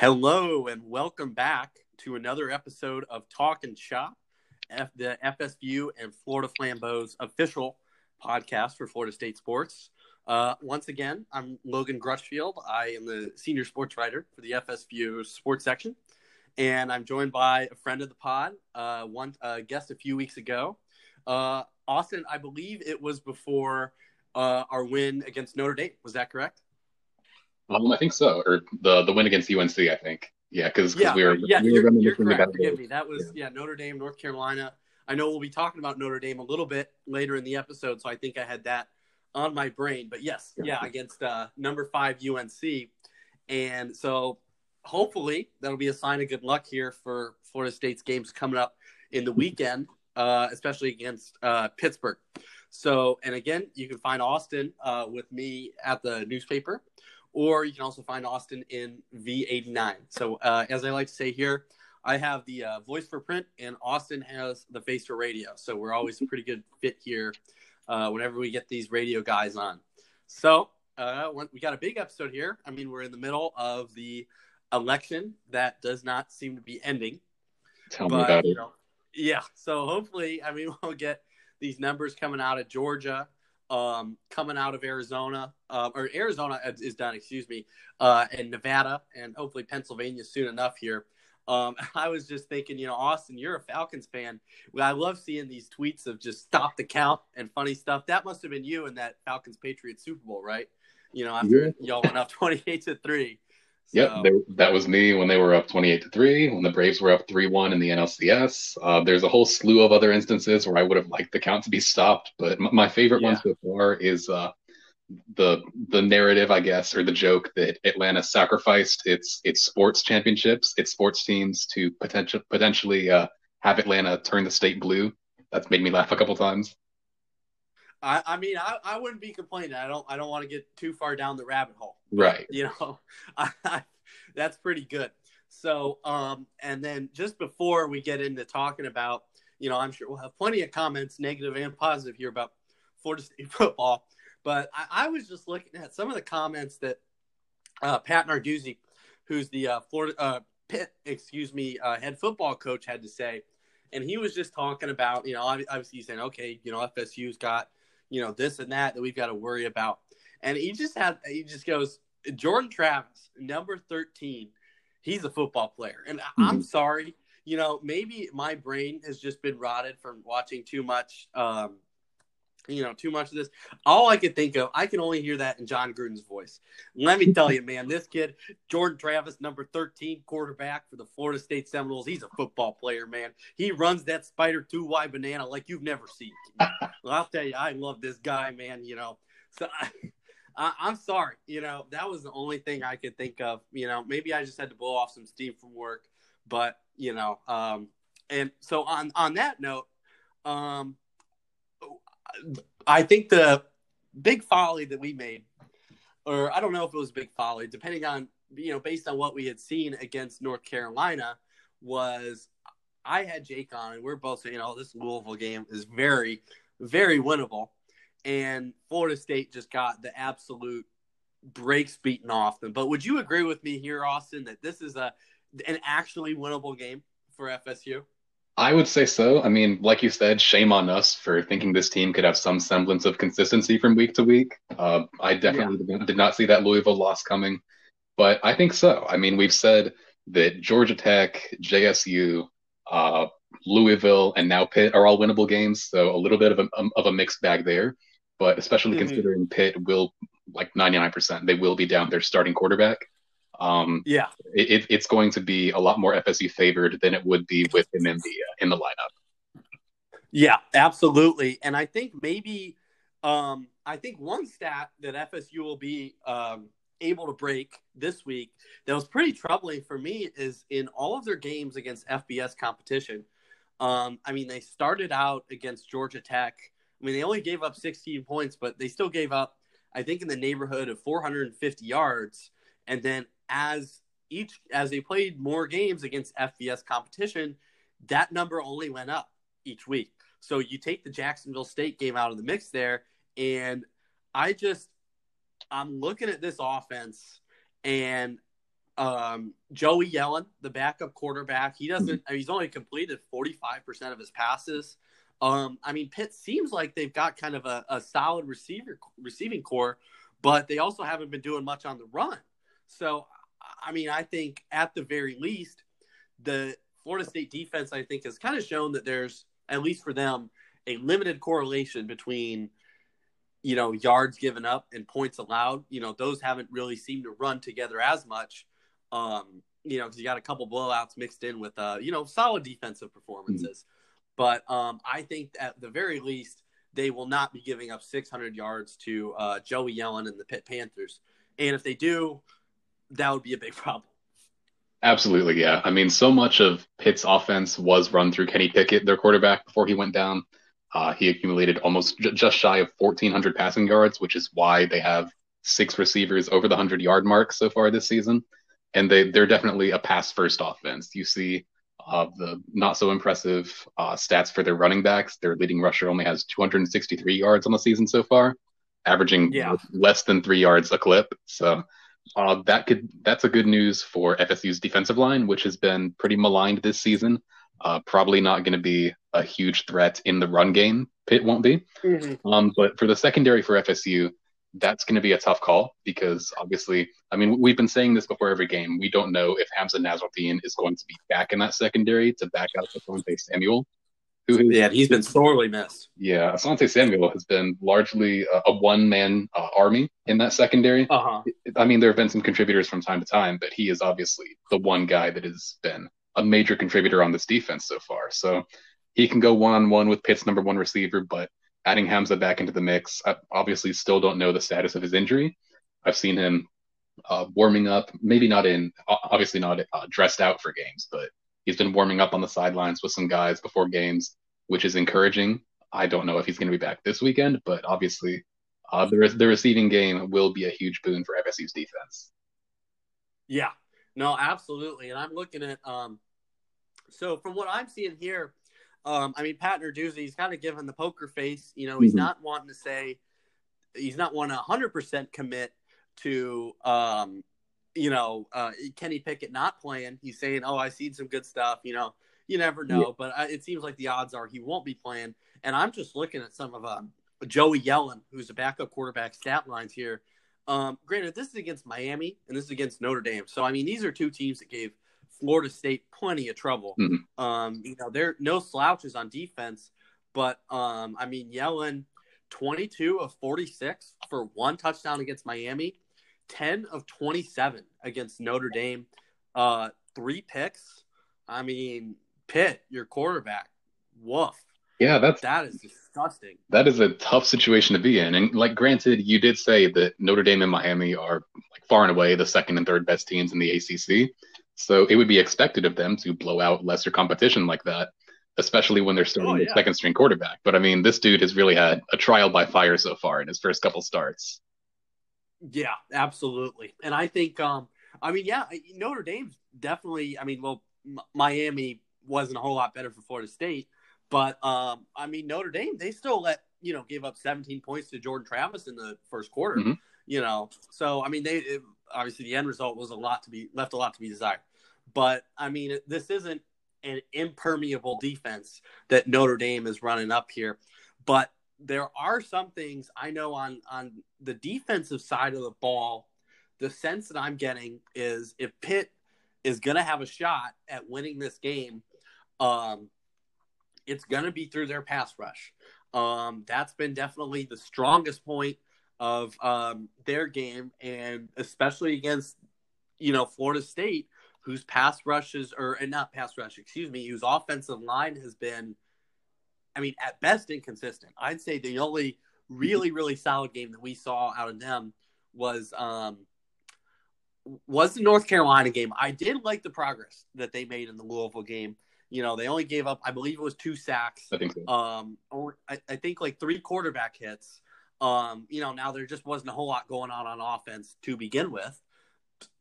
Hello and welcome back to another episode of Talk and Shop, F- the FSView and Florida Flambeau's official podcast for Florida State sports. Uh, once again, I'm Logan Grutchfield. I am the senior sports writer for the FSView sports section, and I'm joined by a friend of the pod, uh, one uh, guest a few weeks ago, uh, Austin. I believe it was before uh, our win against Notre Dame. Was that correct? Um, I think so, or the the win against UNC. I think, yeah, because yeah, we were yeah, we you're, were you're reminiscing correct. Forgive me. That was yeah. Notre Dame, North Carolina. I know we'll be talking about Notre Dame a little bit later in the episode, so I think I had that on my brain. But yes, yeah, against uh, number five UNC, and so hopefully that'll be a sign of good luck here for Florida State's games coming up in the weekend, uh, especially against uh, Pittsburgh. So, and again, you can find Austin uh, with me at the newspaper, or you can also find Austin in V89. So, uh, as I like to say here, I have the uh, voice for print, and Austin has the face for radio. So, we're always a pretty good fit here uh, whenever we get these radio guys on. So, uh, we got a big episode here. I mean, we're in the middle of the election that does not seem to be ending Tell me but about you it. know, yeah. So hopefully, I mean, we'll get these numbers coming out of Georgia, um, coming out of Arizona, uh, or Arizona is done, excuse me, uh, and Nevada, and hopefully Pennsylvania soon enough here. Um, I was just thinking, you know, Austin, you're a Falcons fan. Well, I love seeing these tweets of just stop the count and funny stuff. That must have been you in that Falcons Patriots Super Bowl, right? You know, after Yeah. y'all went up twenty-eight to three. Yep, So- they, that was me when they were up 28 to 3, when the Braves were up 3 1 in the NLCS. Uh, there's a whole slew of other instances where I would have liked the count to be stopped, but m- my favorite one Yeah. so far is uh, the the narrative, I guess, or the joke that Atlanta sacrificed its its sports championships, its sports teams to potential potentially uh, have Atlanta turn the state blue. That's made me laugh a couple times. I, I mean, I, I wouldn't be complaining. I don't I don't want to get too far down the rabbit hole. Right. You know, I, that's pretty good. So, um, and then just before we get into talking about, you know, I'm sure we'll have plenty of comments, negative and positive, here about Florida State football. But I, I was just looking at some of the comments that uh, Pat Narduzzi, who's the uh, Florida uh, Pitt, excuse me, uh, head football coach, had to say, and he was just talking about, you know, ob- obviously he's saying, okay, you know, FSU's got, you know, this and that that we've got to worry about, and he just had, he just goes, Jordan Travis, number thirteen, he's a football player, and I- I'm sorry, you know, maybe my brain has just been rotted from watching too much. Um, you know, too much of this. All I could think of, I can only hear that in Jon Gruden's voice. Let me tell you, man, this kid, Jordan Travis, number 13 quarterback for the Florida State Seminoles, he's a football player, man. He runs that spider 2Y banana like you've never seen. well, I'll tell you, I love this guy, man, you know. So I, I, I'm sorry, you know, that was the only thing I could think of. You know, maybe I just had to blow off some steam from work, but, you know, um, and so on, on that note, um, I think the big folly that we made, or I don't know if it was a big folly, depending on you know, based on what we had seen against North Carolina, was I had Jake on, and we're both saying, "Oh, this Louisville game is very, very winnable," and Florida State just got the absolute breaks beaten off them. But would you agree with me here, Austin, that this is a an actually winnable game for FSU? I would say so. I mean, like you said, shame on us for thinking this team could have some semblance of consistency from week to week. Uh, I definitely did not- did not see that Louisville loss coming, but I think so. I mean, we've said that Georgia Tech, JSU, uh, Louisville, and now Pitt are all winnable games, so a little bit of a of a mixed bag there. But especially Mhm. considering Pitt will like 99%, they will be down their starting quarterback. Um, Yeah, it, it- it's going to be a lot more FSU favored than it would be with him in the uh, in the lineup. Yeah, absolutely. And I think maybe um I think one stat that FSU will be um able to break this week that was pretty troubling for me is in all of their games against FBS competition. Um I mean they started out against Georgia Tech. I mean they only gave up 16 points, but they still gave up I think in the neighborhood of 450 yards and then as each as they played more games against FBS competition, that number only went up each week. So you take the Jacksonville State game out of the mix there, and I just I'm looking at this offense, and um, Joey Yellen, the backup quarterback, he doesn't. I mean, he's only completed forty five percent of his passes. Um, I mean, Pitt seems like they've got kind of a, a solid receiver receiving core, but they also haven't been doing much on the run. So, I mean, I think at the very least, the Florida State defense, I think, has kind of shown that there's at least for them a limited correlation between you know yards given up and points allowed. You know, those haven't really seemed to run together as much. Um, you know, because you got a couple blowouts mixed in with uh, you know, solid defensive performances. Mm-hmm. But um, I think at the very least, they will not be giving up 600 yards to uh, Joey Yellen and the Pitt Panthers. And if they do, that would be a big problem. Absolutely, yeah. I mean, so much of Pitt's offense was run through Kenny Pickett, their quarterback, before he went down. Uh, he accumulated almost j- just shy of 1,400 passing yards, which is why they have six receivers over the 100 yard mark so far this season. And they, they're definitely a pass first offense. You see uh, the not so impressive uh, stats for their running backs. Their leading rusher only has 263 yards on the season so far, averaging yeah. less than three yards a clip. So uh, that could that's a good news for FSU's defensive line, which has been pretty maligned this season. Uh, probably not going to be a huge threat in the run game. Pitt won't be. Mm-hmm. Um, but for the secondary for FSU, that's going to be a tough call because obviously, I mean, we've been saying this before every game. We don't know if Hamza Nasirildeen is going to be back in that secondary to back out Asante Samuel. Who yeah, he's been sorely missed. Yeah, Asante Samuel has been largely a, a one man uh, army in that secondary. Uh-huh. I mean, there have been some contributors from time to time, but he is obviously the one guy that has been a major contributor on this defense so far. So he can go one on one with Pitt's number one receiver, but adding Hamza back into the mix. I obviously still don't know the status of his injury. I've seen him uh, warming up, maybe not in, obviously not uh, dressed out for games, but he's been warming up on the sidelines with some guys before games, which is encouraging. I don't know if he's going to be back this weekend, but obviously uh, the, the receiving game will be a huge boon for FSU's defense. Yeah, no, absolutely. And I'm looking at, um, so from what I'm seeing here, um, I mean, Pat Narduzzi, he's kind of given the poker face. You know, he's mm-hmm. not wanting to say, he's not wanting to 100% commit to, um, you know, uh, Kenny Pickett not playing. He's saying, oh, I seen some good stuff. You know, you never know. Yeah. But I, it seems like the odds are he won't be playing. And I'm just looking at some of um, Joey Yellen, who's a backup quarterback stat lines here. Um, granted, this is against Miami and this is against Notre Dame. So, I mean, these are two teams that gave – Florida State plenty of trouble. Mm-hmm. Um, you know, they're no slouches on defense, but um, I mean, Yellen, 22 of 46 for one touchdown against Miami, 10 of 27 against Notre Dame, uh, three picks. I mean, Pitt, your quarterback, woof. Yeah, that's that is disgusting. That is a tough situation to be in. And like granted, you did say that Notre Dame and Miami are like far and away the second and third best teams in the ACC. So it would be expected of them to blow out lesser competition like that, especially when they're starting oh, yeah. second string quarterback. But I mean, this dude has really had a trial by fire so far in his first couple starts. Yeah, absolutely. And I think, um, I mean, yeah, Notre Dame's definitely, I mean, well, M- Miami wasn't a whole lot better for Florida State, but um, I mean, Notre Dame, they still let, you know, gave up 17 points to Jordan Travis in the first quarter, mm-hmm. you know, so I mean, they, it, obviously the end result was a lot to be left a lot to be desired. But I mean, this isn't an impermeable defense that Notre Dame is running up here. But there are some things I know on on the defensive side of the ball. The sense that I'm getting is if Pitt is going to have a shot at winning this game, um, it's going to be through their pass rush. Um, that's been definitely the strongest point of um, their game, and especially against you know Florida State, whose pass rushes or and not pass rush, excuse me, whose offensive line has been, I mean, at best inconsistent. I'd say the only really really solid game that we saw out of them was um was the North Carolina game. I did like the progress that they made in the Louisville game. You know, they only gave up, I believe it was two sacks. I think so. Um, or I, I think like three quarterback hits. Um, you know, now there just wasn't a whole lot going on on offense to begin with,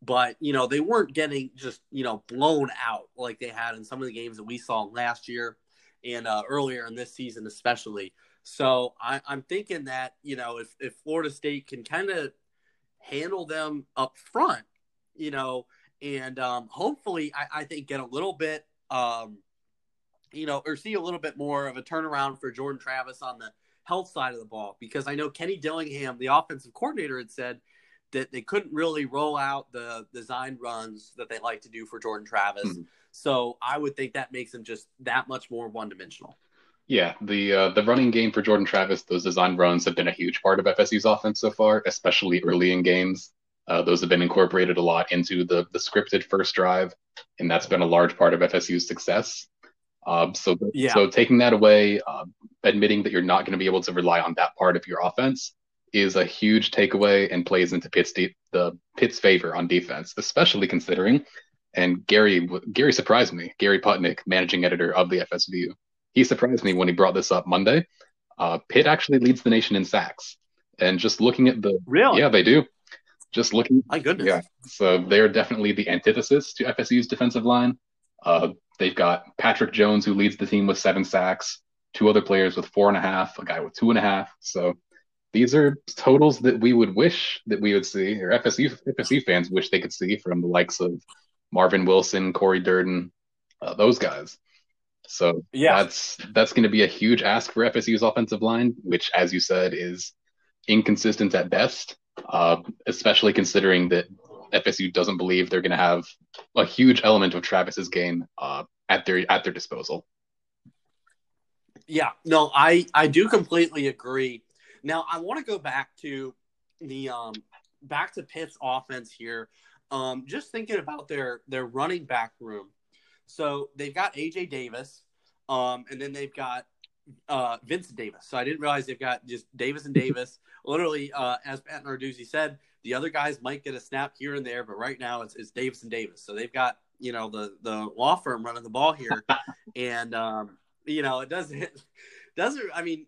but you know they weren't getting just you know blown out like they had in some of the games that we saw last year and uh, earlier in this season, especially. So I, I'm thinking that you know if if Florida State can kind of handle them up front, you know, and um, hopefully, I, I, think get a little bit, um, you know, or see a little bit more of a turnaround for Jordan Travis on the health side of the ball because I know Kenny Dillingham, the offensive coordinator, had said that they couldn't really roll out the design runs that they like to do for Jordan Travis. Mm-hmm. So I would think that makes him just that much more one dimensional. Yeah, the uh, the running game for Jordan Travis, those design runs have been a huge part of FSU's offense so far, especially early in games. Uh, those have been incorporated a lot into the the scripted first drive, and that's been a large part of FSView's success. Uh, so, yeah. so taking that away, uh, admitting that you're not going to be able to rely on that part of your offense is a huge takeaway and plays into Pitt's de- the Pitt's favor on defense, especially considering. And Gary Gary surprised me. Gary Putnick, managing editor of the FSU, he surprised me when he brought this up Monday. Uh, Pitt actually leads the nation in sacks, and just looking at the really, yeah, they do. Just looking, my goodness, yeah. So they're definitely the antithesis to FSU's defensive line. Uh, they've got Patrick Jones, who leads the team with seven sacks, two other players with four and a half, a guy with two and a half. So these are totals that we would wish that we would see, or FSU FSU fans wish they could see from the likes of Marvin Wilson, Cory Durden, uh, those guys. So yeah, that's that's going to be a huge ask for FSU's offensive line, which, as you said, is inconsistent at best. Uh, especially considering that FSU doesn't believe they're going to have a huge element of Travis's game uh, at their at their disposal. Yeah, no, I I do completely agree. Now I want to go back to the um back to Pitt's offense here. Um, just thinking about their their running back room. So they've got AJ Davis, um, and then they've got uh, Vincent Davis. So I didn't realize they've got just Davis and Davis. Literally, uh, as Pat Narduzzi said, the other guys might get a snap here and there, but right now it's, it's Davis and Davis. So they've got you know the the law firm running the ball here, and um, you know it doesn't doesn't. I mean,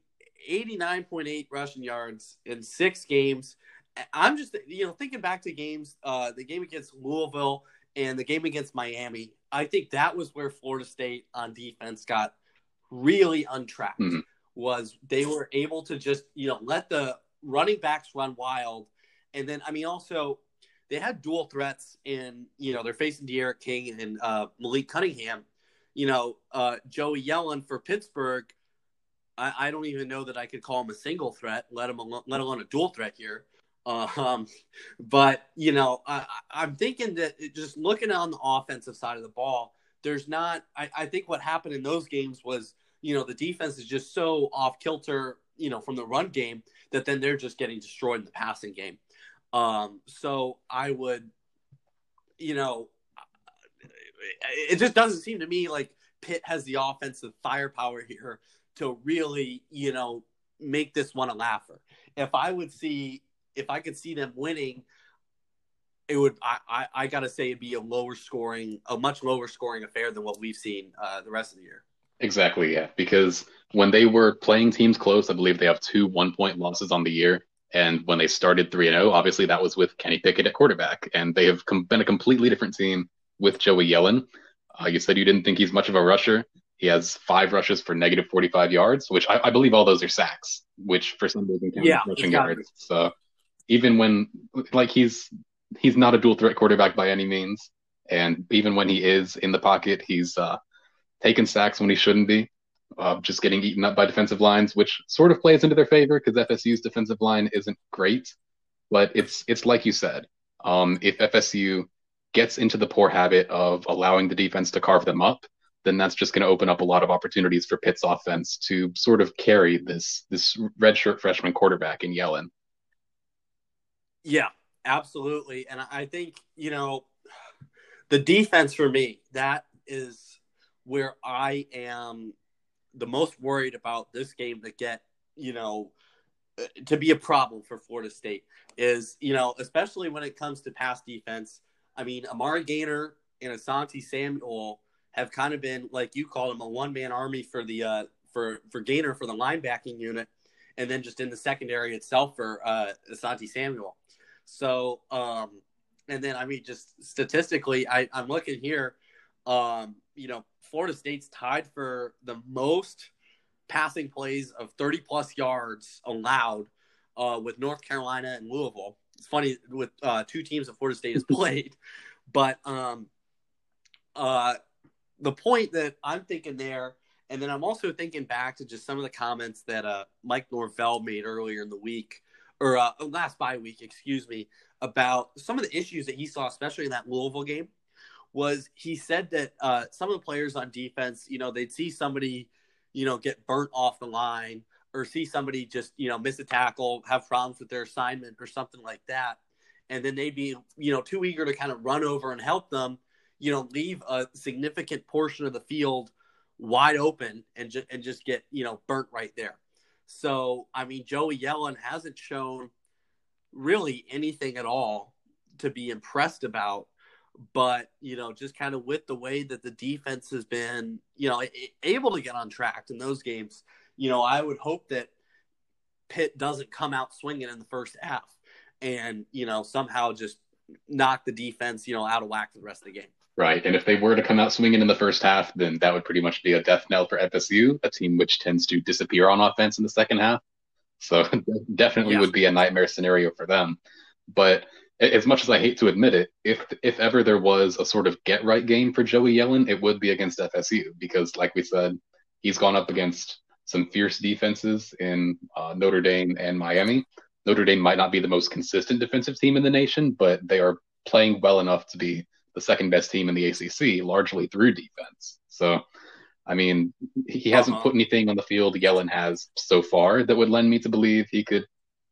eighty nine point eight rushing yards in six games. I'm just you know thinking back to games, uh, the game against Louisville and the game against Miami. I think that was where Florida State on defense got really untracked. Mm-hmm. Was they were able to just you know let the running backs run wild, and then I mean also they had dual threats in you know they're facing D'Eriq King and uh, Malik Cunningham. You know uh, Joey Yellen for Pittsburgh. I, I, don't even know that I could call him a single threat, let him let alone a dual threat here. Um, but you know, I, am thinking that just looking on the offensive side of the ball, there's not. I, I think what happened in those games was, you know, the defense is just so off kilter, you know, from the run game that then they're just getting destroyed in the passing game. Um, so I would, you know, it just doesn't seem to me like Pitt has the offensive firepower here to really, you know, make this one a laugher. If I would see if I could see them winning, it would I, I, I, gotta say it'd be a lower scoring a much lower scoring affair than what we've seen uh, the rest of the year. Exactly yeah. Because when they were playing teams close i believe they have two one point losses on the year. And when they started 3 0 obviously that was with kenny pickett at quarterback. And they have com- been a completely different team with joey yellen. Uh, you said you didn't think he's much of a rusher. He has five rushes for negative 45 yards which i, I believe all those are sacks which for some reason count yeah, rushing yards. So even when like he's he's not a dual threat quarterback by any means, and even when he is in the pocket, he's uh, taking sacks when he shouldn't be. Uh, just getting eaten up by defensive lines, which sort of plays into their favor because FSU's defensive line isn't great. But it's it's like you said, um, if FSU gets into the poor habit of allowing the defense to carve them up, then that's just going to open up a lot of opportunities for Pitt's offense to sort of carry this this redshirt freshman quarterback in Yellen. Yeah, absolutely. And I think, you know, the defense for me, that is where I am the most worried about this game to get, you know, uh, to be a problem for Florida State is, you know, especially when it comes to pass defense. I mean, Amari Gainer and Asante Samuel have kind of been, like you call them, a one man army for the uh, for for Gainer for the linebacking unit, and then just in the secondary itself for uh, Asante Samuel. So, um, and then I mean, just statistically, I, I'm looking here. Um, you know, Florida State's tied for the most passing plays of 30 plus yards allowed uh, with North Carolina and Louisville. It's funny with uh, two teams that Florida State has played, But um, uh, the point that I'm thinking there, and then I'm also thinking back to just some of the comments that uh, Mike Norvell made earlier in the week, or uh, last bye week, excuse me, about some of the issues that he saw, especially in that Louisville game. Was he said that uh, some of the players on defense, you know, they'd see somebody, you know, get burnt off the line or see somebody just, you know, miss a tackle, have problems with their assignment or something like that. And then they'd be, you know, too eager to kind of run over and help them you know, leave a significant portion of the field wide open and just and just get you know burnt right there. So I mean, Joey Yellen hasn't shown really anything at all to be impressed about. But you know, just kind of with the way that the defense has been, you know, able to get on track in those games, you know, I would hope that Pitt doesn't come out swinging in the first half and you know somehow just knock the defense, you know, out of whack for the rest of the game. Right. And if they were to come out swinging in the first half, then that would pretty much be a death knell for FSU, a team which tends to disappear on offense in the second half. So definitely yeah. would be a nightmare scenario for them. But as much as I hate to admit it, if if ever there was a sort of get right game for Joey Yellen, it would be against FSU because, like we said, he's gone up against some fierce defenses in uh, Notre Dame and Miami. Notre Dame might not be the most consistent defensive team in the nation, but they are playing well enough to be the second best team in the ACC, largely through defense. So, I mean, he hasn't uh-huh. put anything on the field Yellen has so far that would lend me to believe he could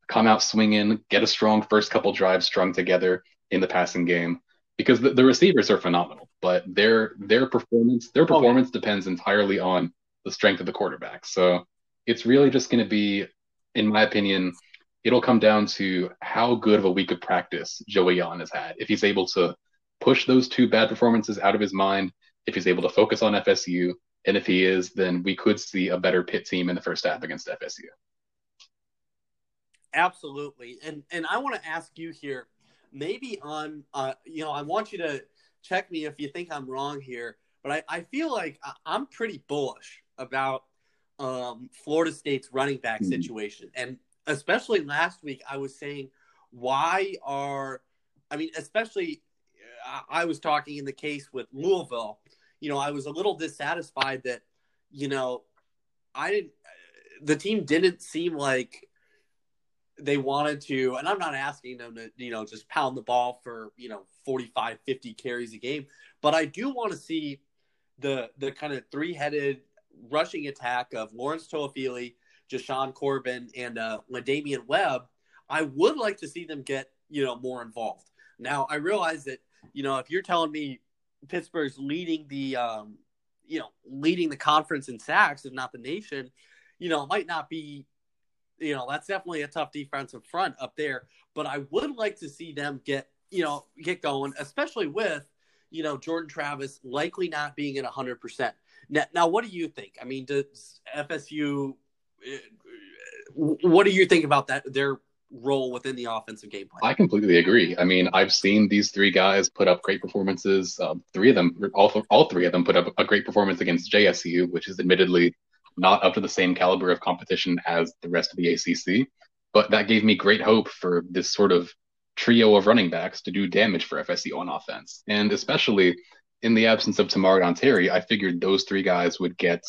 come out swinging, get a strong first couple drives strung together in the passing game because the, the receivers are phenomenal, but their their performance their performance okay. depends entirely on the strength of the quarterback. So it's really just going to be, in my opinion, it'll come down to how good of a week of practice Joey Yellen has had. If he's able to push those two bad performances out of his mind if he's able to focus on FSU. And if he is, then we could see a better Pitt team in the first half against FSU. Absolutely. And and I want to ask you here, maybe on uh, you know, I want you to check me if you think I'm wrong here, but I, I feel like I'm pretty bullish about um, Florida State's running back mm-hmm. situation. And especially last week, I was saying, why are, I mean, especially I was talking in the case with Louisville, you know, I was a little dissatisfied that, you know, I didn't, the team didn't seem like they wanted to, and I'm not asking them to, you know, just pound the ball for, you know, 45, 50 carries a game, but I do want to see the, the kind of three headed rushing attack of Lawrence Toafili, Jashaun Corbin, and uh, Damian Webb. I would like to see them get, you know, more involved. Now, I realize that you know, if you're telling me Pittsburgh's leading the, um, you know, leading the conference in sacks, if not the nation, you know, it might not be, you know, that's definitely a tough defensive front up there. But I would like to see them get, you know, get going, especially with, you know, Jordan Travis likely not being at 100%. Now, now what do you think? I mean, does FSU, uh, what do you think about that? Their role within the offensive game plan. I completely agree. I mean, I've seen these three guys put up great performances. Uh, three of them, all, all three of them, put up a great performance against JSU, which is admittedly not up to the same caliber of competition as the rest of the ACC. But that gave me great hope for this sort of trio of running backs to do damage for FSU on offense. And especially in the absence of Tamorrion Terry, I figured those three guys would get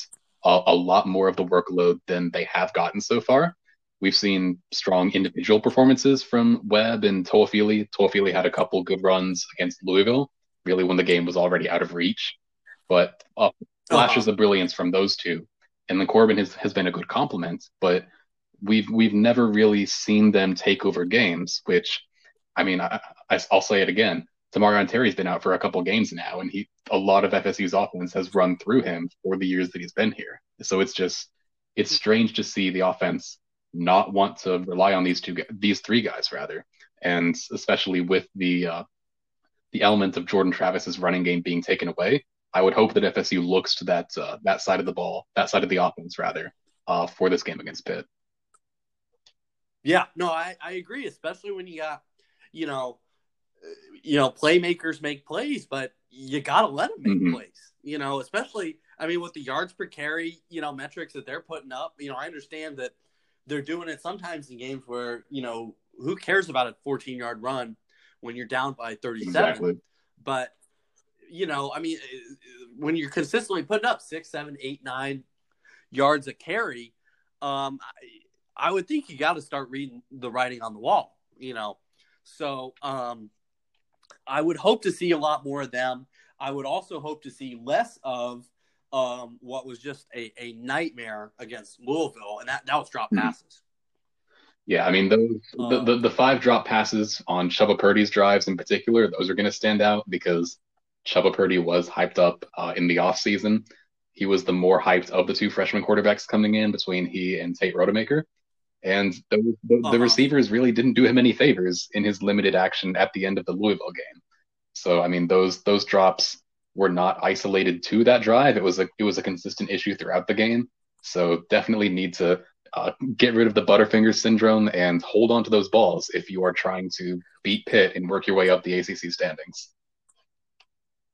a, a lot more of the workload than they have gotten so far. We've seen strong individual performances from Webb and Toafili. Toafili had a couple good runs against Louisville, really when the game was already out of reach. But uh, flashes uh-huh. of brilliance from those two. And then Corbin has, has been a good complement, but we've we've never really seen them take over games, which I mean, I, will say it again. Tamorrion Terry's been out for a couple games now, and he a lot of FSU's offense has run through him for the years that he's been here. So it's just it's strange to see the offense not want to rely on these two these three guys rather and especially with the uh, the element of Jordan Travis's running game being taken away I would hope that FSU looks to that uh, that side of the ball that side of the offense rather uh, for this game against Pitt yeah no I, I agree especially when you got you know you know playmakers make plays but you gotta let them make mm-hmm. plays you know especially I mean with the yards per carry you know metrics that they're putting up you know I understand that they're doing it sometimes in games where you know who cares about a 14 yard run when you're down by 37 exactly. but you know, I mean, when you're consistently putting up six, seven, eight, nine yards a carry, um, I, I would think you got to start reading the writing on the wall. You know, so um, I would hope to see a lot more of them. I would also hope to see less of um, what was just a, a nightmare against Louisville, and that, that was drop mm-hmm. passes. Yeah, I mean those um, the, the, the five drop passes on Chubba Purdy's drives in particular, those are going to stand out because Chubba Purdy was hyped up uh, in the offseason. He was the more hyped of the two freshman quarterbacks coming in between he and Tate Rodemaker. And the, the, uh-huh. the, receivers really didn't do him any favors in his limited action at the end of the Louisville game. So I mean, those those drops were not isolated to that drive. It was a it was a consistent issue throughout the game. So definitely need to uh, get rid of the Butterfinger syndrome and hold on to those balls if you are trying to beat Pitt and work your way up the ACC standings.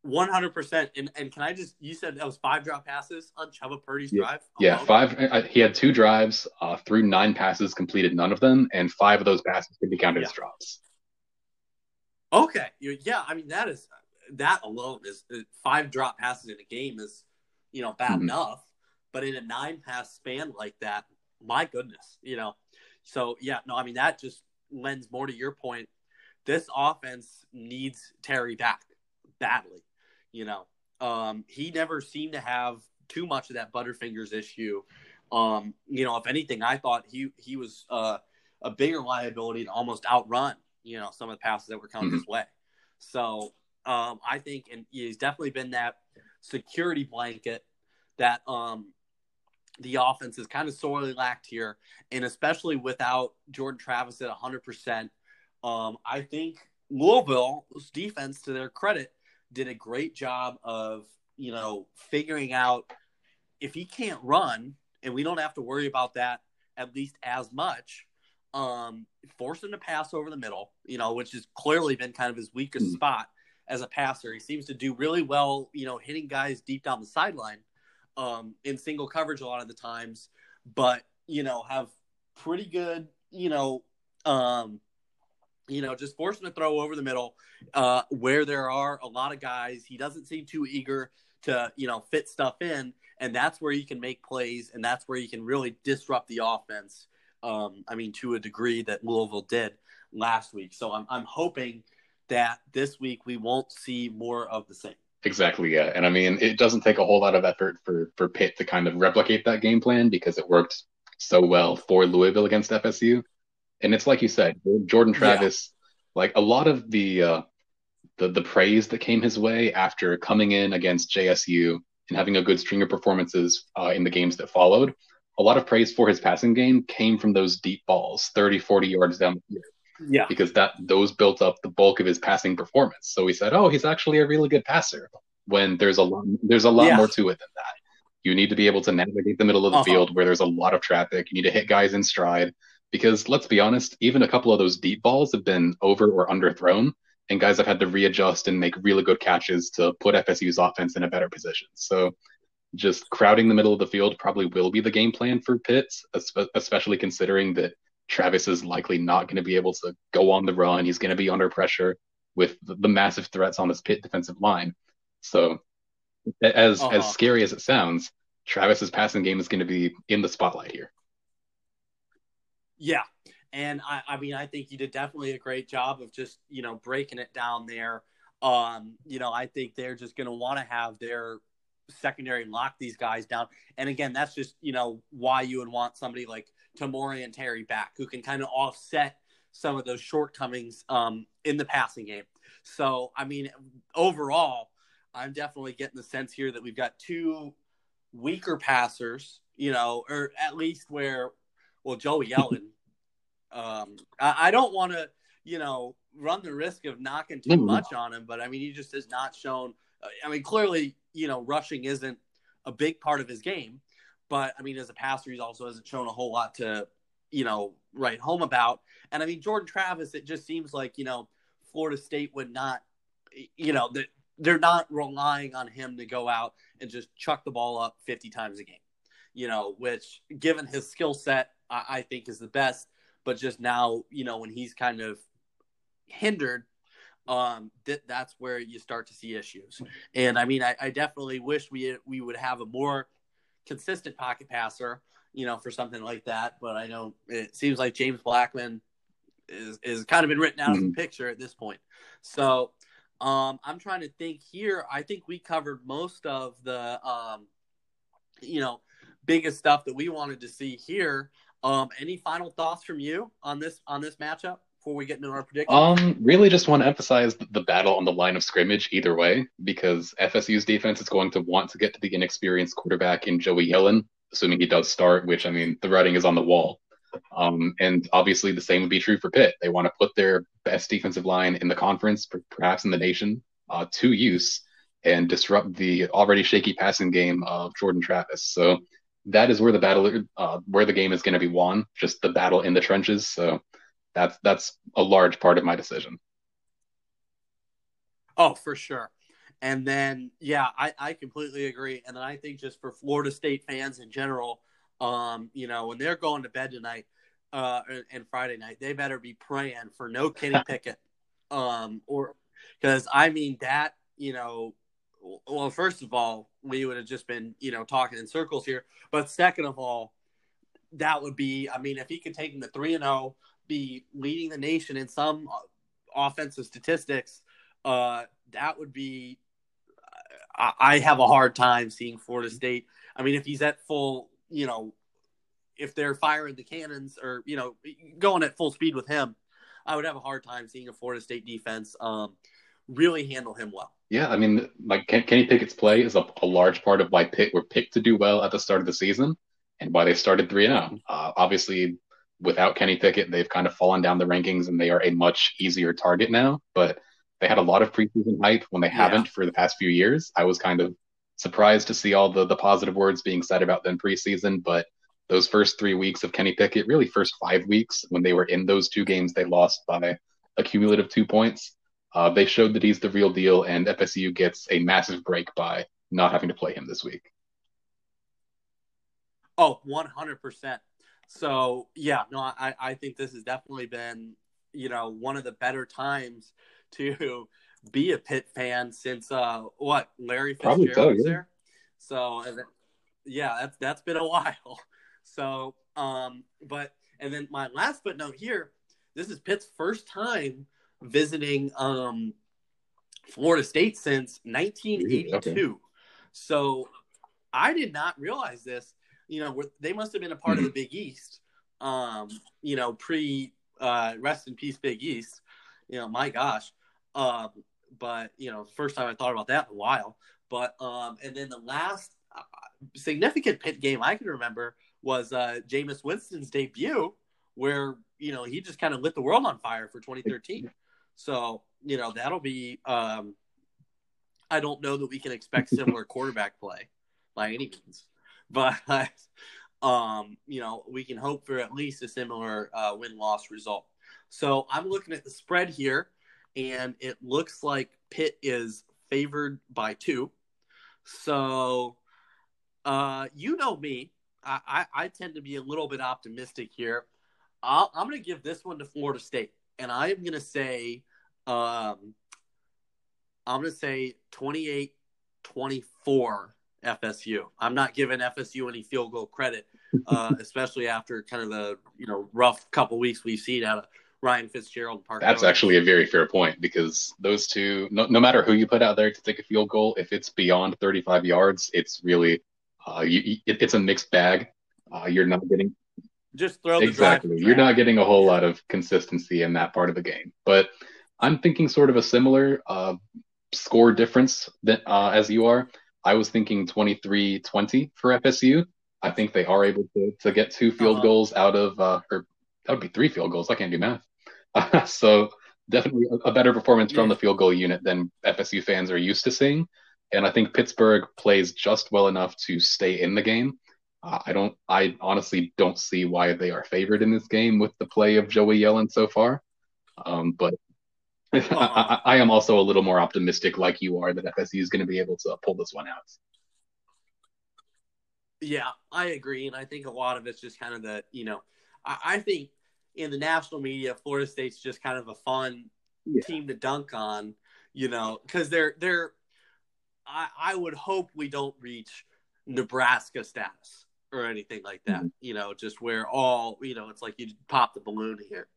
One hundred percent. And and can I just? You said that was five drop passes on Chubba Purdy's yeah. drive. Yeah, five. Uh, he had two drives uh, through nine passes, completed none of them, and five of those passes could be counted yeah. as drops. Okay, yeah. I mean that is that alone is uh, five drop passes in a game is you know bad mm-hmm. enough, but in a nine pass span like that, my goodness, you know. So yeah, no, I mean that just lends more to your point. This offense needs Terry back badly. You know, um, he never seemed to have too much of that Butterfingers issue. Um, you know, if anything, I thought he he was uh, a bigger liability to almost outrun you know some of the passes that were coming mm-hmm. his way. So um, I think, and he's definitely been that security blanket that um, the offense has kind of sorely lacked here, and especially without Jordan Travis at 100%. Um, I think Louisville's defense, to their credit, did a great job of you know figuring out if he can't run, and we don't have to worry about that at least as much. Um, force him to pass over the middle, you know, which has clearly been kind of his weakest mm-hmm. spot as a passer. He seems to do really well, you know, hitting guys deep down the sideline um, in single coverage a lot of the times, but you know, have pretty good, you know, um, you know, just forcing to throw over the middle uh, where there are a lot of guys. He doesn't seem too eager to, you know, fit stuff in, and that's where you can make plays, and that's where you can really disrupt the offense. Um, I mean, to a degree that Louisville did last week. So I'm I'm hoping that this week we won't see more of the same. Exactly, yeah. And I mean, it doesn't take a whole lot of effort for for Pitt to kind of replicate that game plan because it worked so well for Louisville against FSU. And it's like you said, Jordan Travis, yeah. like a lot of the uh, the the praise that came his way after coming in against JSU and having a good string of performances uh, in the games that followed, a lot of praise for his passing game came from those deep balls, 30, 40 yards down the field. Yeah. Because that those built up the bulk of his passing performance. So we said, oh, he's actually a really good passer. When there's a lot, there's a lot yeah. more to it than that. You need to be able to navigate the middle of the uh-huh. field where there's a lot of traffic. You need to hit guys in stride. Because let's be honest, even a couple of those deep balls have been over or underthrown, and guys have had to readjust and make really good catches to put FSU's offense in a better position. So just crowding the middle of the field probably will be the game plan for Pitts, especially considering that Travis is likely not going to be able to go on the run. He's going to be under pressure with the, massive threats on this Pitt defensive line. So, as uh-huh. as scary as it sounds, Travis's passing game is going to be in the spotlight here. Yeah, and I, I mean, I think you did definitely a great job of just you know breaking it down there. Um, you know, I think they're just going to want to have their secondary lock these guys down. And again, that's just you know why you would want somebody like Tamorrion Terry back, who can kind of offset some of those shortcomings um, in the passing game. So, I mean, overall, I'm definitely getting the sense here that we've got two weaker passers, you know, or at least where, well, Joey Yellen. um, I, I don't want to, you know, run the risk of knocking too mm-hmm. much on him, but I mean, he just has not shown. I mean, clearly, you know, rushing isn't a big part of his game. But I mean, as a passer, he also hasn't shown a whole lot to, you know, write home about. And I mean, Jordan Travis, it just seems like, you know, Florida State would not, you know, they're not relying on him to go out and just chuck the ball up 50 times a game, you know, which given his skill set, I, I think is the best. But just now, you know, when he's kind of hindered, um, that that's where you start to see issues. And I mean, I, I definitely wish we we would have a more consistent pocket passer, you know, for something like that. But I know it seems like James Blackman is is kind of been written out mm-hmm. of the mm-hmm. picture at this point. So um, I'm trying to think here. I think we covered most of the um, you know biggest stuff that we wanted to see here. Um, any final thoughts from you on this on this matchup? Before we get into our predictions? Um, really just want to emphasize the battle on the line of scrimmage either way, because FSU's defense is going to want to get to the inexperienced quarterback in Joey Yellen, assuming he does start, which I mean, the writing is on the wall. Um, and obviously the same would be true for Pitt. They want to put their best defensive line in the conference, perhaps in the nation, uh, to use and disrupt the already shaky passing game of Jordan Travis. So that is where the battle, uh, where the game is going to be won, just the battle in the trenches. So that's that's a large part of my decision. Oh, for sure. And then, yeah, I, I completely agree. And then I think just for Florida State fans in general, um, you know, when they're going to bed tonight uh, and Friday night, they better be praying for no Kenny Pickett. um, or because I mean that, you know, well, first of all, we would have just been, you know, talking in circles here. But second of all, that would be, I mean, if he could take him to three and zero, oh, be leading the nation in some offensive statistics, uh, that would be. I have a hard time seeing Florida State. I mean, if he's at full, you know, if they're firing the cannons or you know going at full speed with him, I would have a hard time seeing a Florida State defense um, really handle him well. Yeah, I mean, like Kenny Pickett's play is a, a large part of why Pitt were picked to do well at the start of the season and why they started three and zero. Oh. Uh, obviously, without Kenny Pickett, they've kind of fallen down the rankings and they are a much easier target now. But they had a lot of preseason hype when they yeah. haven't for the past few years. I was kind of surprised to see all the the positive words being said about them preseason, but those first three weeks of Kenny Pickett, really first five weeks when they were in those two games, they lost by a cumulative two points. Uh, they showed that he's the real deal, and FSU gets a massive break by not having to play him this week. Oh, 100%. So yeah, no, I, I think this has definitely been, you know, one of the better times to be a Pitt fan since uh what Larry Fitzgerald so, was yeah. there. So yeah, that's that's been a while. So um, but and then my last footnote here, this is Pitt's first time visiting um Florida State since 1982. Okay. So I did not realize this you know, they must have been a part mm-hmm. of the Big East. Um, you know, pre uh, rest in peace, Big East. You know, my gosh. Um, but you know, first time I thought about that in a while. But um, and then the last uh, significant Pitt game I can remember was uh, Jameis Winston's debut, where you know he just kind of lit the world on fire for 2013. So you know that'll be. Um, I don't know that we can expect similar quarterback play by any means but um, you know, we can hope for at least a similar uh, win loss result. So I'm looking at the spread here, and it looks like Pitt is favored by two. So, uh, you know me, I, I, I, tend to be a little bit optimistic here. i am going to give this one to Florida State, and I am going to say, um, I'm going to say 28 24 FSU. I'm not giving FSU any field goal credit, uh, especially after kind of the you know rough couple weeks we've seen out of Ryan Fitzgerald and Parker. That's actually a very fair point because those two, no, no, matter who you put out there to take a field goal, if it's beyond 35 yards, it's really uh, you, it, it's a mixed bag. Uh, you're not getting just throw exactly. You're not getting a whole lot of consistency in that part of the game, but I'm thinking sort of a similar uh, score difference that uh, as you are. I was thinking 23 20 for FSU. I think they are able to, to get two field uh-huh. goals out of, uh, or that would be three field goals. I can't do math. Uh, so definitely a, a, better performance yeah. from the field goal unit than FSU fans are used to seeing. And I think Pittsburgh plays just well enough to stay in the game. Uh, I don't, I honestly don't see why they are favored in this game with the play of Joey Yellen so far. Um, but I, I, am also a little more optimistic, like you are, that FSU is going to be able to pull this one out. Yeah, I agree, and I think a lot of it's just kind of the you know, I, I think in the national media, Florida State's just kind of a fun yeah. team to dunk on, you know, because they're they're. I, I would hope we don't reach Nebraska status or anything like that. Mm-hmm. You know, just where all you know, it's like you pop the balloon here.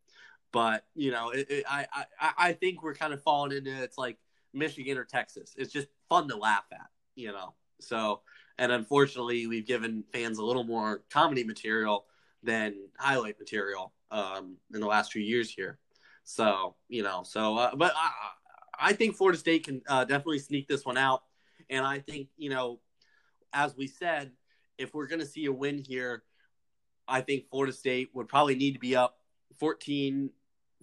But you know, it, it, I I I think we're kind of falling into it's like Michigan or Texas. It's just fun to laugh at, you know. So, and unfortunately, we've given fans a little more comedy material than highlight material um, in the last few years here. So, you know, so uh, but I, I think Florida State can uh, definitely sneak this one out, and I think you know, as we said, if we're going to see a win here, I think Florida State would probably need to be up 14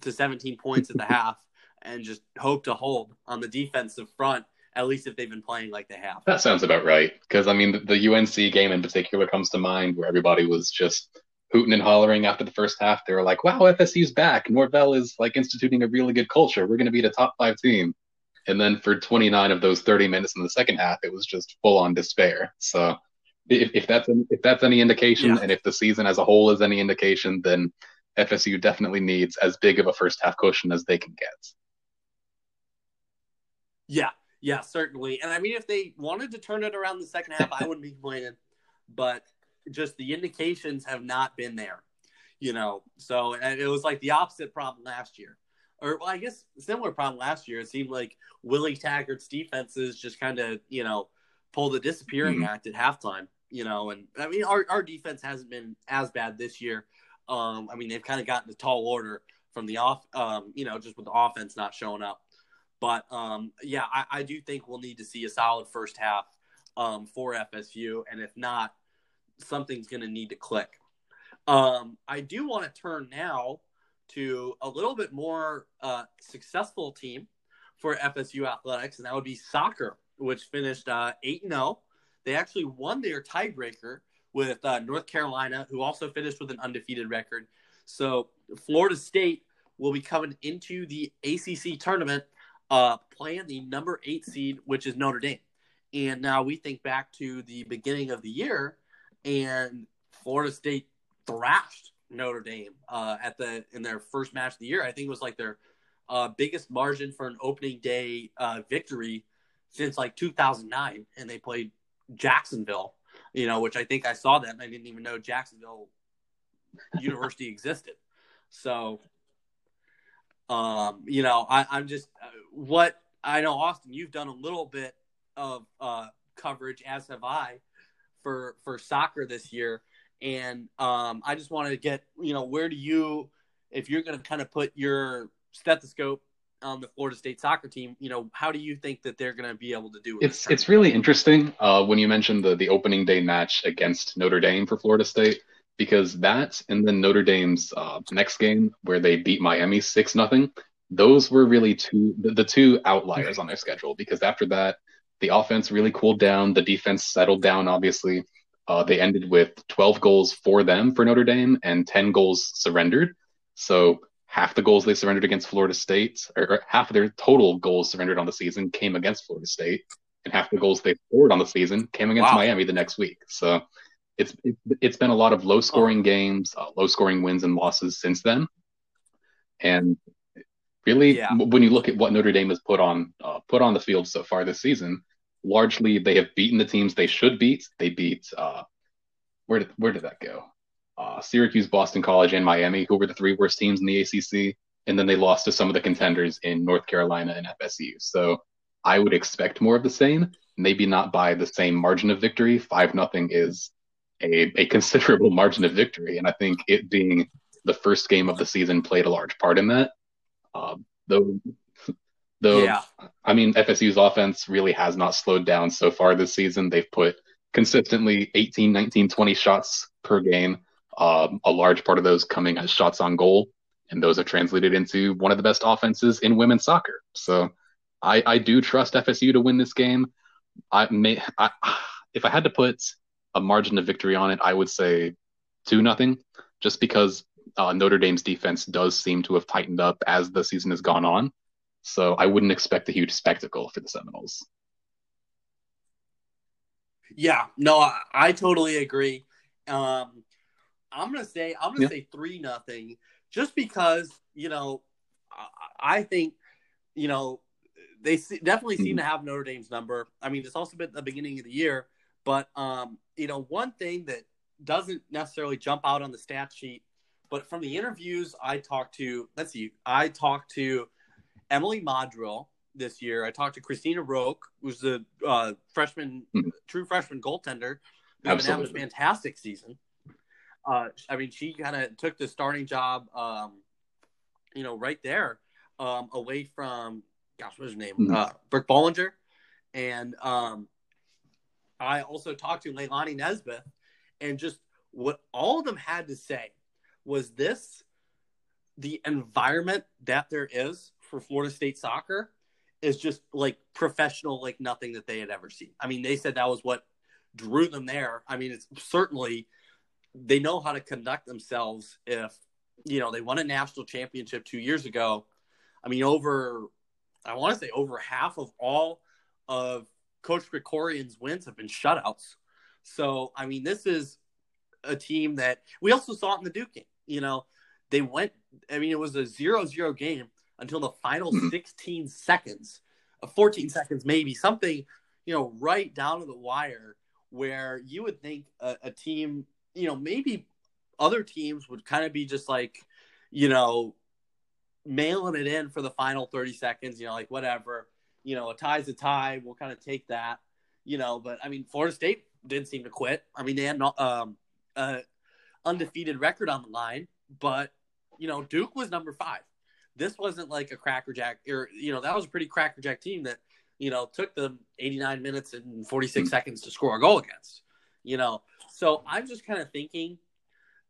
to 17 points at the half and just hope to hold on the defensive front, at least if they've been playing like they have. That sounds about right. Because, I mean, the, the, UNC game in particular comes to mind where everybody was just hooting and hollering after the first half. They were like, wow, FSU's back. Norvell is like instituting a really good culture. We're going to be the top five team. And then for 29 of those 30 minutes in the second half, it was just full on despair. So if, if that's if that's any indication, yeah. and if the season as a whole is any indication, then FSU definitely needs as big of a first half cushion as they can get. Yeah, yeah, certainly. And I mean, if they wanted to turn it around the second half, I wouldn't be complaining. But just the indications have not been there, you know. So and it was like the opposite problem last year, or well, I guess similar problem last year. It seemed like Willie Taggart's defenses just kind of, you know, pull the disappearing mm-hmm. act at halftime, you know. And I mean, our our defense hasn't been as bad this year. Um, I mean, they've kind of gotten the tall order from the off, um, you know, just with the offense not showing up. But um, yeah, I, I, do think we'll need to see a solid first half um, for FSU, and if not, something's going to need to click. Um, I do want to turn now to a little bit more uh, successful team for FSU athletics, and that would be soccer, which finished uh, eight uh, zero. They actually won their tiebreaker with uh, North Carolina, who also finished with an undefeated record. So Florida State will be coming into the ACC tournament uh, playing the number eight seed, which is Notre Dame. And now we think back to the beginning of the year, and Florida State thrashed Notre Dame uh, at the in their first match of the year. I think it was like their uh, biggest margin for an opening day uh, victory since like 2009, and they played Jacksonville. You know, which I think I saw that, and I didn't even know Jacksonville University existed. So um, you know, I, I'm just uh, what I know, Austin. You've done a little bit of uh, coverage, as have I, for for soccer this year, and um, I just wanted to get you know where do you, if you're going to kind of put your stethoscope on the Florida State soccer team, you know, how do you think that they're going to be able to do it? It's it's really interesting uh, when you mentioned the the opening day match against Notre Dame for Florida State because that and then Notre Dame's uh, next game where they beat Miami six nothing. Those were really two the, the two outliers on their schedule because after that the offense really cooled down, the defense settled down. Obviously, uh, they ended with 12 goals for them for Notre Dame and 10 goals surrendered. So half the goals they surrendered against Florida State, or, half of their total goals surrendered on the season came against Florida State, and half the goals they scored on the season came against wow. Miami the next week. So it's it's been a lot of low scoring games, uh, low scoring wins and losses since then. And really, yeah. when you look at what Notre Dame has put on uh, put on the field so far this season, largely they have beaten the teams they should beat. They beat uh, where did where did that go? Uh, Syracuse, Boston College, and Miami, who were the three worst teams in the ACC, and then they lost to some of the contenders in North Carolina and FSU. So I would expect more of the same. Maybe not by the same margin of victory. Five nothing is a, a considerable margin of victory. And I think it being the first game of the season played a large part in that. Uh, though, though, yeah. I mean, FSU's offense really has not slowed down so far this season. They've put consistently 18, 19, 20 shots per game. Um, a large part of those coming as shots on goal. And those are translated into one of the best offenses in women's soccer. So I, I do trust FSU to win this game. I may, I, if I had to put a margin of victory on it, I would say two nothing, just because uh, Notre Dame's defense does seem to have tightened up as the season has gone on. So I wouldn't expect a huge spectacle for the Seminoles. Yeah, no, I, I totally agree. Um, I'm gonna say I'm gonna yeah. say three nothing, just because you know I, I think you know, they see, definitely seem Mhm. to have Notre Dame's number. I mean, it's also been the beginning of the year, but um, you know, one thing that doesn't necessarily jump out on the stat sheet, but from the interviews I talked to, let's see, I talked to Emily Madril this year. I talked to Cristina Roque, who's the uh, freshman, Mhm. true freshman goaltender, who's been having a Absolutely. fantastic season. Uh, I mean, she kind of took the starting job, um, you know, right there, um, away from, gosh, what's her name? Mhm. Uh, Brooke Bollinger. And um, I also talked to Leilani Nesbeth, and just what all of them had to say was this the environment that there is for Florida State soccer is just like professional, like nothing that they had ever seen. I mean, they said that was what drew them there. I mean, it's certainly they know how to conduct themselves if you know they won a national championship two years ago. I mean, over I want to say over half of all of Coach Krikorian's wins have been shutouts. So I mean, this is a team that we also saw it in the Duke game. You know, they went. I mean, it was a zero-zero game until the final Mhm. 16 seconds, uh, 14 seconds maybe, something you know, right down to the wire, where you would think a, a team, you know, maybe other teams would kind of be just like, you know, mailing it in for the final 30 seconds, you know, like whatever, you know, a tie's a tie, we'll kind of take that, you know, but I mean, Florida State didn't seem to quit. I mean, they had no, um, uh, undefeated record on the line, but you know, Duke was number five. This wasn't like a crackerjack, or you know, that was a pretty crackerjack team that you know took them 89 minutes and 46 Mhm. seconds to score a goal against. You know, so I'm just kind of thinking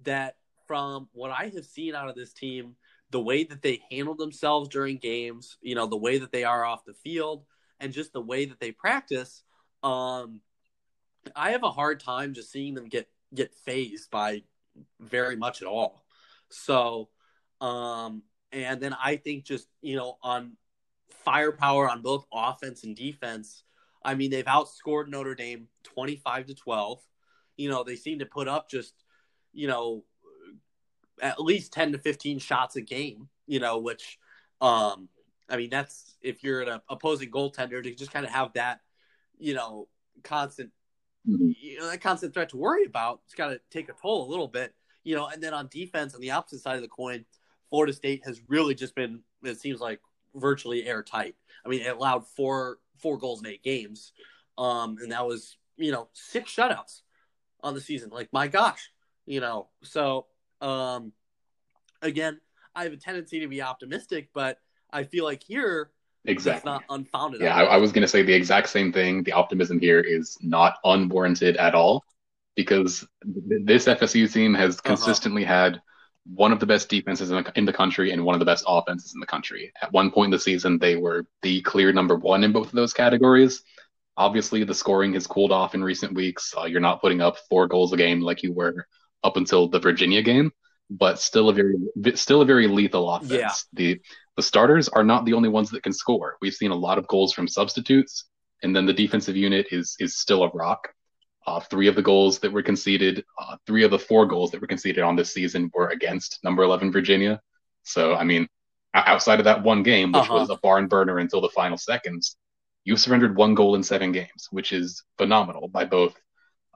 that from what I have seen out of this team, the way that they handle themselves during games, you know, the way that they are off the field, and just the way that they practice, um, I have a hard time just seeing them get get fazed by very much at all. So, um, and then I think just you know on firepower on both offense and defense. I mean, they've outscored Notre Dame twenty five to twelve. You know, they seem to put up just you know at least ten to fifteen shots a game. You know, which um, I mean that's if you're an opposing goaltender to just kind of have that you know constant Mhm. you know that constant threat to worry about. It's got to take a toll a little bit, you know. And then on defense, on the opposite side of the coin, Florida State has really just been. It seems like virtually airtight. I mean, it allowed four four goals in eight games, um, and that was you know six shutouts on the season. Like my gosh, you know. So um, again, I have a tendency to be optimistic, but I feel like here it's Exactly. not unfounded. Yeah, I, I was going to say the exact same thing. The optimism here is not unwarranted at all because th- this FSU team has Uh-huh. consistently had one of the best defenses in the, in the country and one of the best offenses in the country. At one point in the season, they were the clear number one in both of those categories. Obviously, the scoring has cooled off in recent weeks. Uh, you're not putting up four goals a game like you were up until the Virginia game, but still a very, still a very lethal offense. Yeah. The the starters are not the only ones that can score. We've seen a lot of goals from substitutes, and then the defensive unit is is still a rock. Uh, three of the goals that were conceded, uh, three of the four goals that were conceded on this season were against number 11 Virginia. So, I mean, outside of that one game, which Uh-huh. was a barn burner until the final seconds, you surrendered one goal in seven games, which is phenomenal by both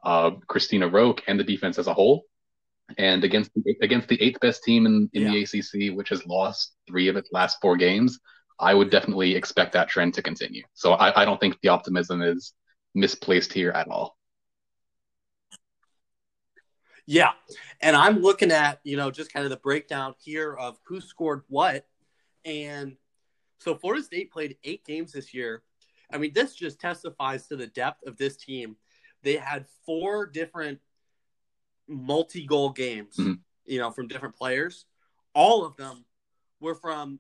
uh, Cristina Roque and the defense as a whole. And against the, against the eighth best team in, in the ACC, which has lost three of its last four games, I would definitely expect that trend to continue. So I, I don't think the optimism is misplaced here at all. Yeah. And I'm looking at, you know, just kind of the breakdown here of who scored what. And so Florida State played eight games this year. I mean, this just testifies to the depth of this team. They had four different multi goal games, Mhm. you know, from different players. All of them were from,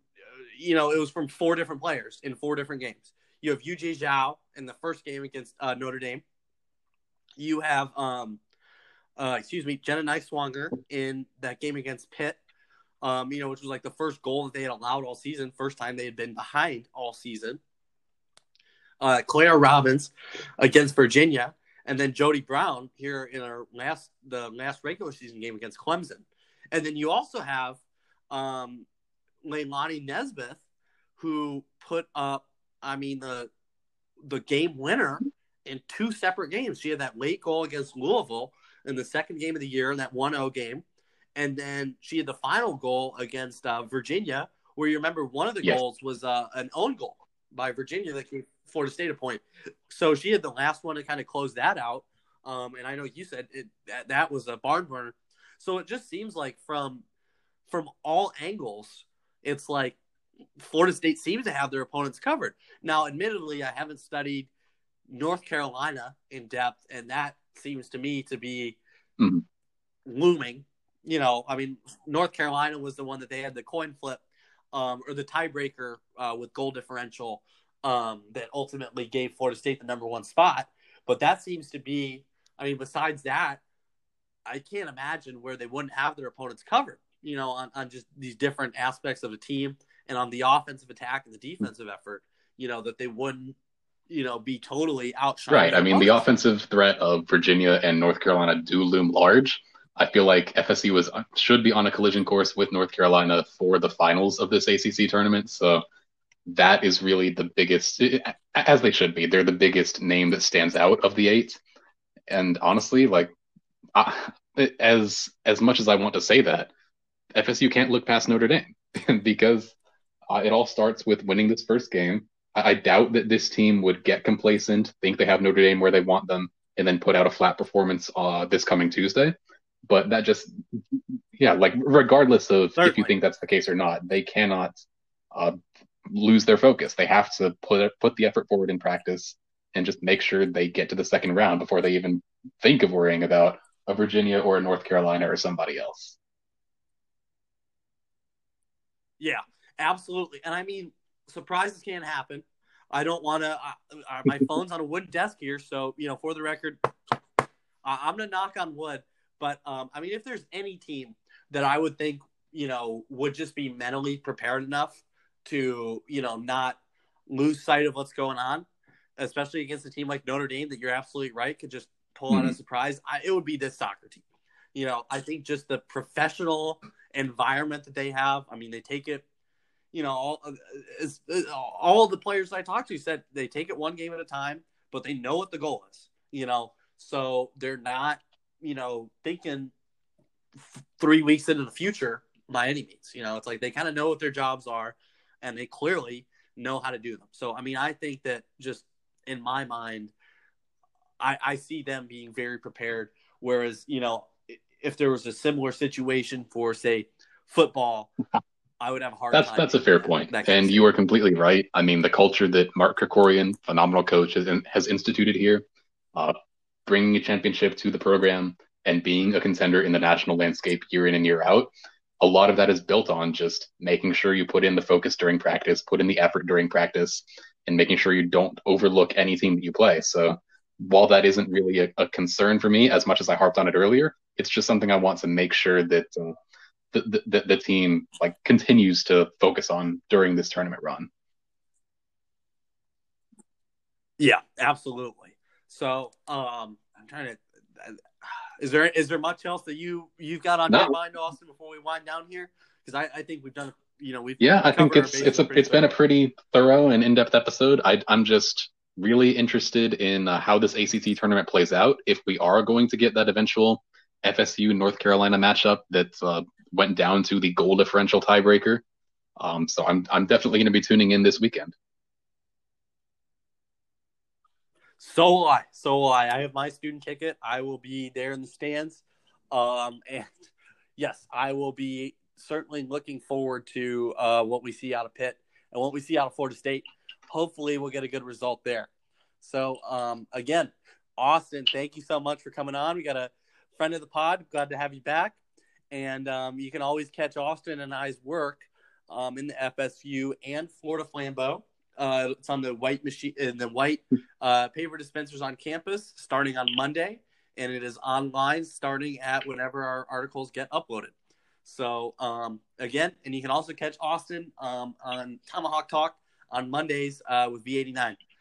you know, it was from four different players in four different games. You have Yujie Zhao in the first game against uh, Notre Dame. You have, um, uh, excuse me, Jenna Nighswonger in that game against Pitt, um, you know, which was like the first goal that they had allowed all season, first time they had been behind all season. Uh, Claire Robbins against Virginia, and then Jody Brown here in our last the last regular season game against Clemson, and then you also have um, Leilani Nesbeth, who put up, I mean, the the game winner in two separate games. She had that late goal against Louisville in the second game of the year in that 1-0 game, and then she had the final goal against uh, Virginia, where you remember one of the yes. goals was uh, an own goal by Virginia that gave Florida State a point. So she had the last one to kind of close that out. Um, and I know you said it, that, that was a barn burner. So it just seems like from from all angles, it's like Florida State seems to have their opponents covered. Now, admittedly, I haven't studied North Carolina in depth, and that seems to me to be mm-hmm. looming. You know, I mean, North Carolina was the one that they had the coin flip um, or the tiebreaker uh, with goal differential um, that ultimately gave Florida State the number one spot. But that seems to be, I mean, besides that, I can't imagine where they wouldn't have their opponents covered, you know, on, on just these different aspects of a team and on the offensive attack and the defensive effort, you know, that they wouldn't, you know, be totally outshined. Right. I mean, the offensive threat of Virginia and North Carolina do loom large. I feel like FSU was should be on a collision course with North Carolina for the finals of this ACC tournament. So that is really the biggest, as they should be. They're the biggest name that stands out of the eight. And honestly, like, as as much as I want to say that, FSU can't look past Notre Dame because uh, it all starts with winning this first game. I, doubt that this team would get complacent, think they have Notre Dame where they want them, and then put out a flat performance uh, this coming Tuesday. But that just, yeah, like regardless of Certainly. if you think that's the case or not, they cannot uh, lose their focus. They have to put put the effort forward in practice and just make sure they get to the second round before they even think of worrying about a Virginia or a North Carolina or somebody else. Yeah, absolutely. And I mean, surprises can happen. I don't want to. My phone's on a wood desk here, so you know, for the record, I'm gonna knock on wood. But um, I mean, if there's any team that I would think you know would just be mentally prepared enough to you know not lose sight of what's going on, especially against a team like Notre Dame that you're absolutely right could just pull mm-hmm. out a surprise. I, it would be this soccer team. You know, I think just the professional environment that they have. I mean, they take it. You know, all uh, uh, all the players I talked to said they take it one game at a time, but they know what the goal is. You know, so they're not you know thinking three weeks into the future by any means. You know, it's like they kind of know what their jobs are and they clearly know how to do them. So, I mean, I think that just in my mind, I, I see them being very prepared. Whereas, you know, if there was a similar situation for, say, football, I would have a hard that's, time. That's a fair point. And you are completely right. I mean, the culture that Mark Krikorian, phenomenal coach, has, has instituted here, uh, bringing a championship to the program and being a contender in the national landscape year in and year out a lot of that is built on just making sure you put in the focus during practice, put in the effort during practice, and making sure you don't overlook anything that you play. So while that isn't really a, a concern for me, as much as I harped on it earlier, it's just something I want to make sure that uh, the, the, the team like continues to focus on during this tournament run. Yeah, absolutely. So um, I'm trying to is there is there much else that you you've got on your mind, Austin, before we wind down here? Because I, I think we've done you know we've yeah I think it's it's a it's been a pretty thorough and in depth episode. I I'm just really interested in uh, how this ACC tournament plays out. If we are going to get that eventual FSU North Carolina matchup that uh, went down to the goal differential tiebreaker. Um, so I'm I'm definitely going to be tuning in this weekend. So will I. So will I. I have my student ticket. I will be there in the stands. Um, and yes, I will be certainly looking forward to uh, what we see out of Pitt and what we see out of Florida State. Hopefully, we'll get a good result there. So, um, again, Austin, thank you so much for coming on. We got a friend of the pod. Glad to have you back. And um, you can always catch Austin and I's work um, in the FSView and Florida Flambeau uh, it's on the white machine in the white uh, paper dispensers on campus starting on Monday, and it is online starting at whenever our articles get uploaded. So um, again, and you can also catch Austin um, on Tomahawk Talk on Mondays uh, with V89.